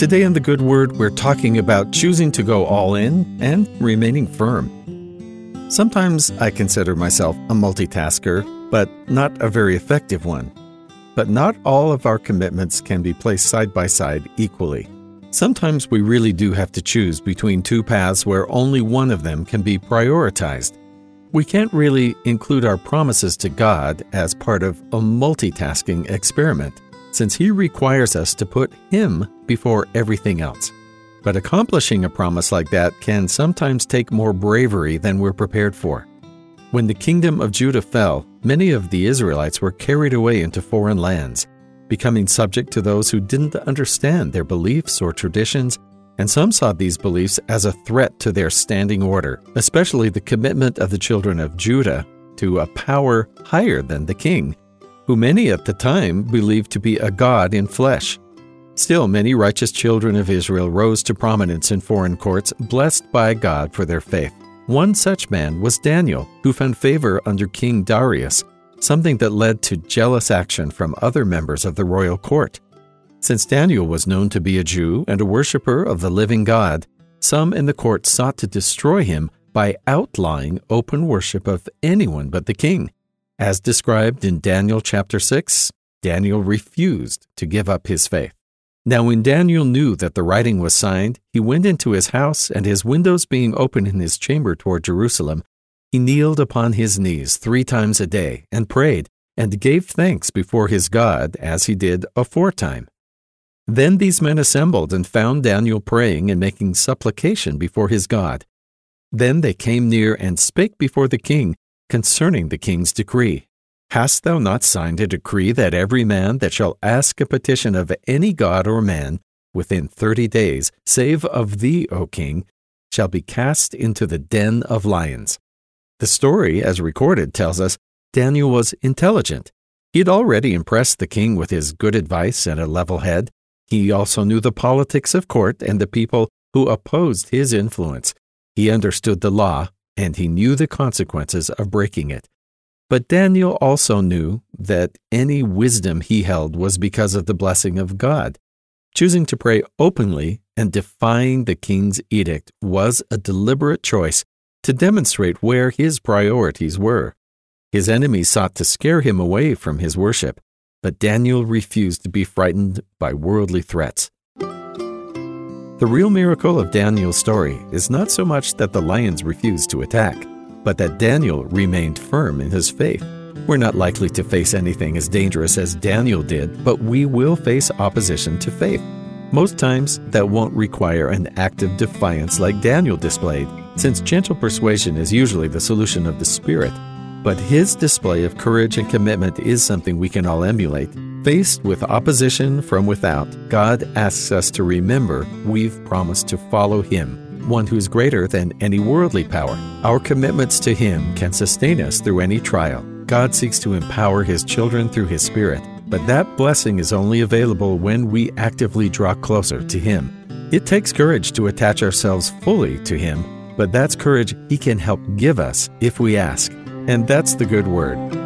Today in the Good Word, we're talking about choosing to go all in and remaining firm. Sometimes I consider myself a multitasker, but not a very effective one. But not all of our commitments can be placed side by side equally. Sometimes we really do have to choose between two paths where only one of them can be prioritized. We can't really include our promises to God as part of a multitasking experiment since He requires us to put Him before everything else. But accomplishing a promise like that can sometimes take more bravery than we're prepared for. When the kingdom of Judah fell, many of the Israelites were carried away into foreign lands, becoming subject to those who didn't understand their beliefs or traditions, and some saw these beliefs as a threat to their standing order, especially the commitment of the children of Judah to a power higher than the king, who many at the time believed to be a god in flesh. Still, many righteous children of Israel rose to prominence in foreign courts, blessed by God for their faith. One such man was Daniel, who found favor under King Darius, something that led to jealous action from other members of the royal court. Since Daniel was known to be a Jew and a worshiper of the living God, some in the court sought to destroy him by outlawing open worship of anyone but the king. As described in Daniel chapter 6, Daniel refused to give up his faith. Now, when Daniel knew that the writing was signed, he went into his house, and his windows being open in his chamber toward Jerusalem, he kneeled upon his knees three times a day, and prayed, and gave thanks before his God, as he did aforetime. Then these men assembled and found Daniel praying and making supplication before his God. Then they came near and spake before the king, concerning the king's decree. Hast thou not signed a decree that every man that shall ask a petition of any god or man within thirty days, save of thee, O king, shall be cast into the den of lions? The story, as recorded, tells us Daniel was intelligent. He had already impressed the king with his good advice and a level head. He also knew the politics of court and the people who opposed his influence. He understood the law and he knew the consequences of breaking it. But Daniel also knew that any wisdom he held was because of the blessing of God. Choosing to pray openly and defying the king's edict was a deliberate choice to demonstrate where his priorities were. His enemies sought to scare him away from his worship, but Daniel refused to be frightened by worldly threats. The real miracle of Daniel's story is not so much that the lions refused to attack, but that Daniel remained firm in his faith. We're not likely to face anything as dangerous as Daniel did, but we will face opposition to faith. Most times, that won't require an active defiance like Daniel displayed, since gentle persuasion is usually the solution of the Spirit. But his display of courage and commitment is something we can all emulate. Faced with opposition from without, God asks us to remember we've promised to follow Him, one who is greater than any worldly power. Our commitments to Him can sustain us through any trial. God seeks to empower His children through His Spirit, but that blessing is only available when we actively draw closer to Him. It takes courage to attach ourselves fully to Him, but that's courage He can help give us if we ask. And that's the good word.